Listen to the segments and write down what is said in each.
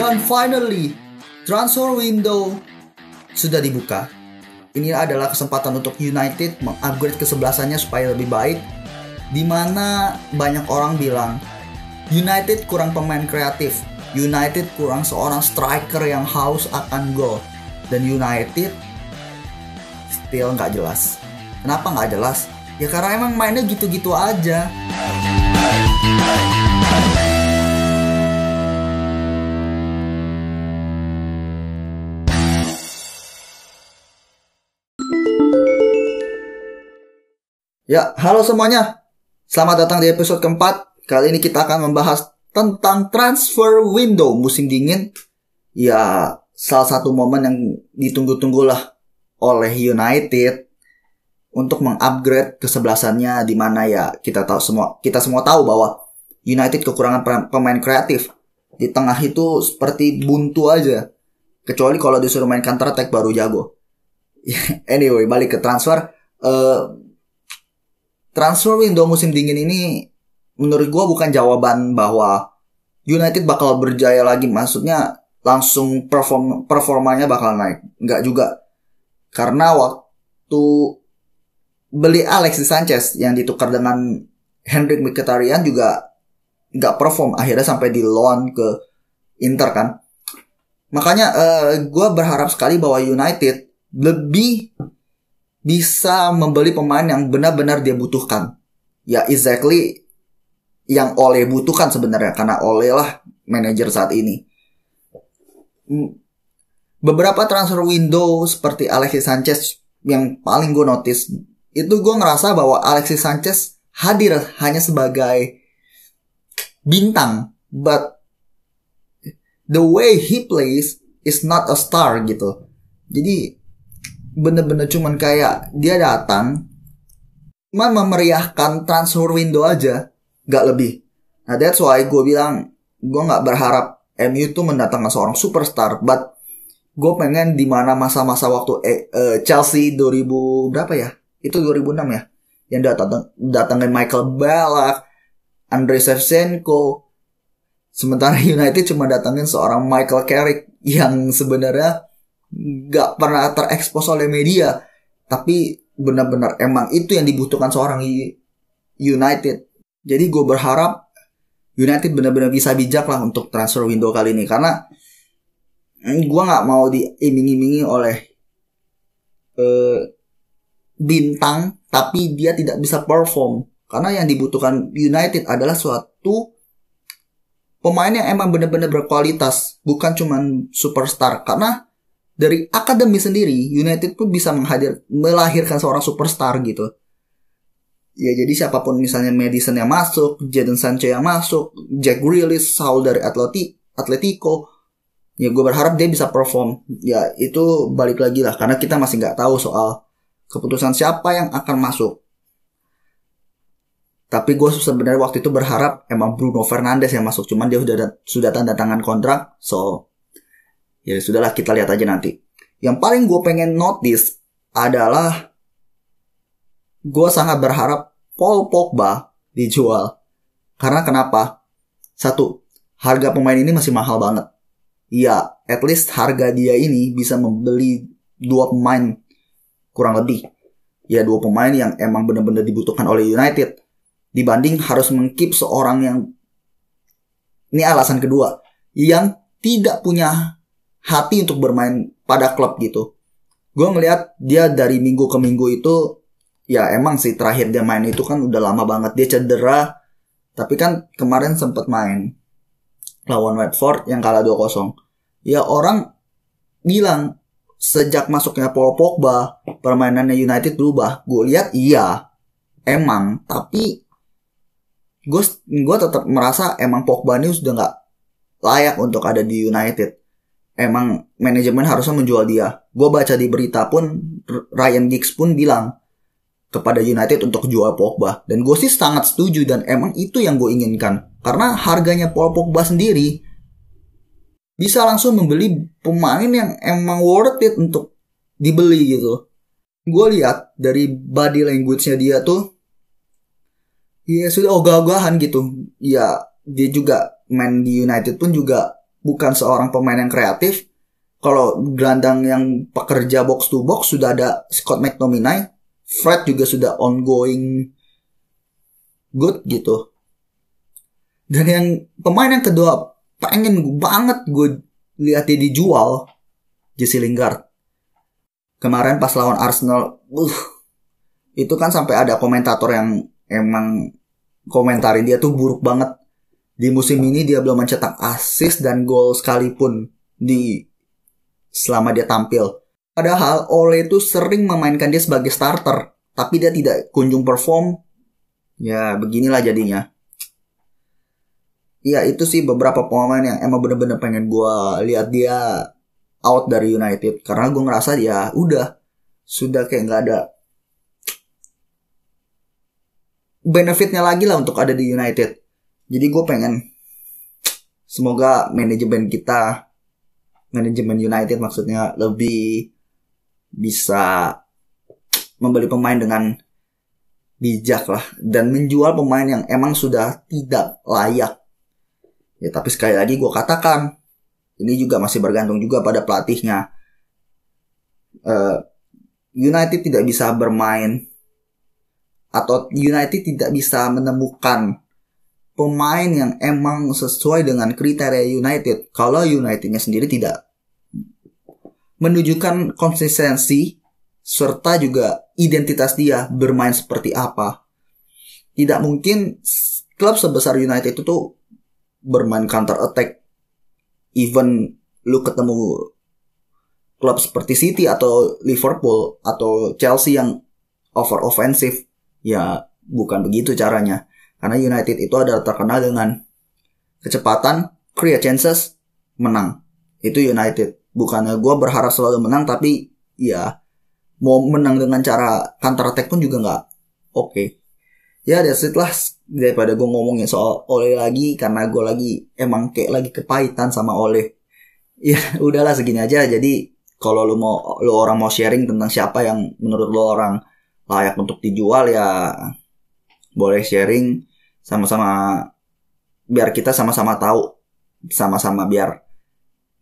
Dan finally, transfer window sudah dibuka. Ini adalah kesempatan untuk United mengupgrade kesebelasannya supaya lebih baik. Di mana banyak orang bilang United kurang pemain kreatif, United kurang seorang striker yang haus akan gol, dan United still nggak jelas. Kenapa nggak jelas? Ya karena emang mainnya gitu-gitu aja. Ya, halo semuanya. Selamat datang di episode keempat. Kali ini kita akan membahas tentang transfer window musim dingin. Ya, salah satu momen yang ditunggu-tunggu lah oleh United untuk mengupgrade kesebelasannya di mana ya kita tahu semua kita semua tahu bahwa United kekurangan pemain kreatif di tengah itu seperti buntu aja kecuali kalau disuruh main counter attack baru jago anyway balik ke transfer uh, transfer window musim dingin ini menurut gue bukan jawaban bahwa United bakal berjaya lagi. Maksudnya langsung perform performanya bakal naik. Nggak juga. Karena waktu beli Alexis Sanchez yang ditukar dengan Hendrik Mkhitaryan juga nggak perform. Akhirnya sampai di loan ke Inter kan. Makanya uh, eh, gue berharap sekali bahwa United lebih bisa membeli pemain yang benar-benar dia butuhkan. Ya exactly yang Ole butuhkan sebenarnya karena Ole lah manajer saat ini. Hmm. Beberapa transfer window seperti Alexis Sanchez yang paling gue notice itu gue ngerasa bahwa Alexis Sanchez hadir hanya sebagai bintang, but the way he plays is not a star gitu. Jadi bener-bener cuman kayak dia datang cuman memeriahkan transfer window aja nggak lebih. Nah that's why gue bilang gue nggak berharap MU tuh mendatangkan seorang superstar but gue pengen di mana masa-masa waktu eh, uh, Chelsea 2000 berapa ya? Itu 2006 ya? Yang datang datangin Michael Ballack Andre Shevchenko. Sementara United cuma datangin seorang Michael Carrick yang sebenarnya nggak pernah terekspos oleh media tapi benar-benar emang itu yang dibutuhkan seorang United. Jadi gue berharap United benar-benar bisa bijak lah untuk transfer window kali ini karena gue nggak mau diiming-imingi oleh uh, bintang tapi dia tidak bisa perform. Karena yang dibutuhkan United adalah suatu pemain yang emang benar-benar berkualitas bukan cuman superstar. Karena dari akademi sendiri United pun bisa menghadir melahirkan seorang superstar gitu. Ya jadi siapa pun misalnya Madison yang masuk Jadon Sancho yang masuk Jack Grealish Saul dari Atleti Atletico ya gue berharap dia bisa perform. Ya itu balik lagi lah karena kita masih nggak tahu soal keputusan siapa yang akan masuk. Tapi gue sebenarnya waktu itu berharap emang Bruno Fernandes yang masuk cuman dia sudah sudah tanda tangan kontrak so Ya sudahlah kita lihat aja nanti. Yang paling gue pengen notice adalah gue sangat berharap Paul Pogba dijual. Karena kenapa? Satu, harga pemain ini masih mahal banget. Iya, at least harga dia ini bisa membeli dua pemain kurang lebih. Ya dua pemain yang emang benar-benar dibutuhkan oleh United. Dibanding harus mengkip seorang yang ini alasan kedua yang tidak punya hati untuk bermain pada klub gitu. Gue ngeliat dia dari minggu ke minggu itu ya emang sih terakhir dia main itu kan udah lama banget dia cedera tapi kan kemarin sempet main lawan Watford yang kalah 2-0. Ya orang bilang sejak masuknya Paul Pogba permainannya United berubah. Gue lihat iya emang tapi gue gue tetap merasa emang Pogba ini sudah nggak layak untuk ada di United emang manajemen harusnya menjual dia. Gue baca di berita pun Ryan Giggs pun bilang kepada United untuk jual Pogba dan gue sih sangat setuju dan emang itu yang gue inginkan karena harganya Paul Pogba sendiri bisa langsung membeli pemain yang emang worth it untuk dibeli gitu. Gue lihat dari body language-nya dia tuh ya sudah ogah-ogahan gitu. Ya dia juga main di United pun juga bukan seorang pemain yang kreatif. Kalau gelandang yang pekerja box to box sudah ada Scott McTominay, Fred juga sudah ongoing good gitu. Dan yang pemain yang kedua pengen banget gue lihat dia dijual Jesse Lingard. Kemarin pas lawan Arsenal, uh, itu kan sampai ada komentator yang emang komentarin dia tuh buruk banget. Di musim ini dia belum mencetak assist dan gol sekalipun di selama dia tampil. Padahal Ole itu sering memainkan dia sebagai starter, tapi dia tidak kunjung perform. Ya beginilah jadinya. Ya itu sih beberapa pemain yang emang bener-bener pengen gue lihat dia out dari United karena gue ngerasa dia udah sudah kayak nggak ada benefitnya lagi lah untuk ada di United. Jadi gue pengen semoga manajemen kita, manajemen United maksudnya lebih bisa membeli pemain dengan bijak lah dan menjual pemain yang emang sudah tidak layak. Ya tapi sekali lagi gue katakan ini juga masih bergantung juga pada pelatihnya. Uh, United tidak bisa bermain atau United tidak bisa menemukan pemain yang emang sesuai dengan kriteria United kalau Unitednya sendiri tidak menunjukkan konsistensi serta juga identitas dia bermain seperti apa. Tidak mungkin klub sebesar United itu tuh bermain counter attack even lu ketemu klub seperti City atau Liverpool atau Chelsea yang over offensive Ya, bukan begitu caranya. Karena United itu adalah terkenal dengan kecepatan, create chances, menang. Itu United. Bukannya gue berharap selalu menang, tapi ya mau menang dengan cara counter attack pun juga nggak oke. Okay. Ya that's it lah daripada gue ngomongin soal Oleh lagi karena gue lagi emang kayak lagi kepahitan sama Oleh. Ya udahlah segini aja. Jadi kalau lu mau lu orang mau sharing tentang siapa yang menurut lu orang layak untuk dijual ya boleh sharing sama-sama biar kita sama-sama tahu sama-sama biar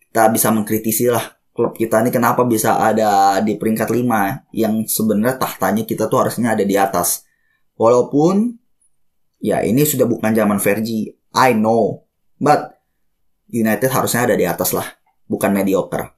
kita bisa mengkritisi lah klub kita ini kenapa bisa ada di peringkat 5 yang sebenarnya tahtanya kita tuh harusnya ada di atas. Walaupun ya ini sudah bukan zaman Fergie I know but United harusnya ada di atas lah bukan mediocre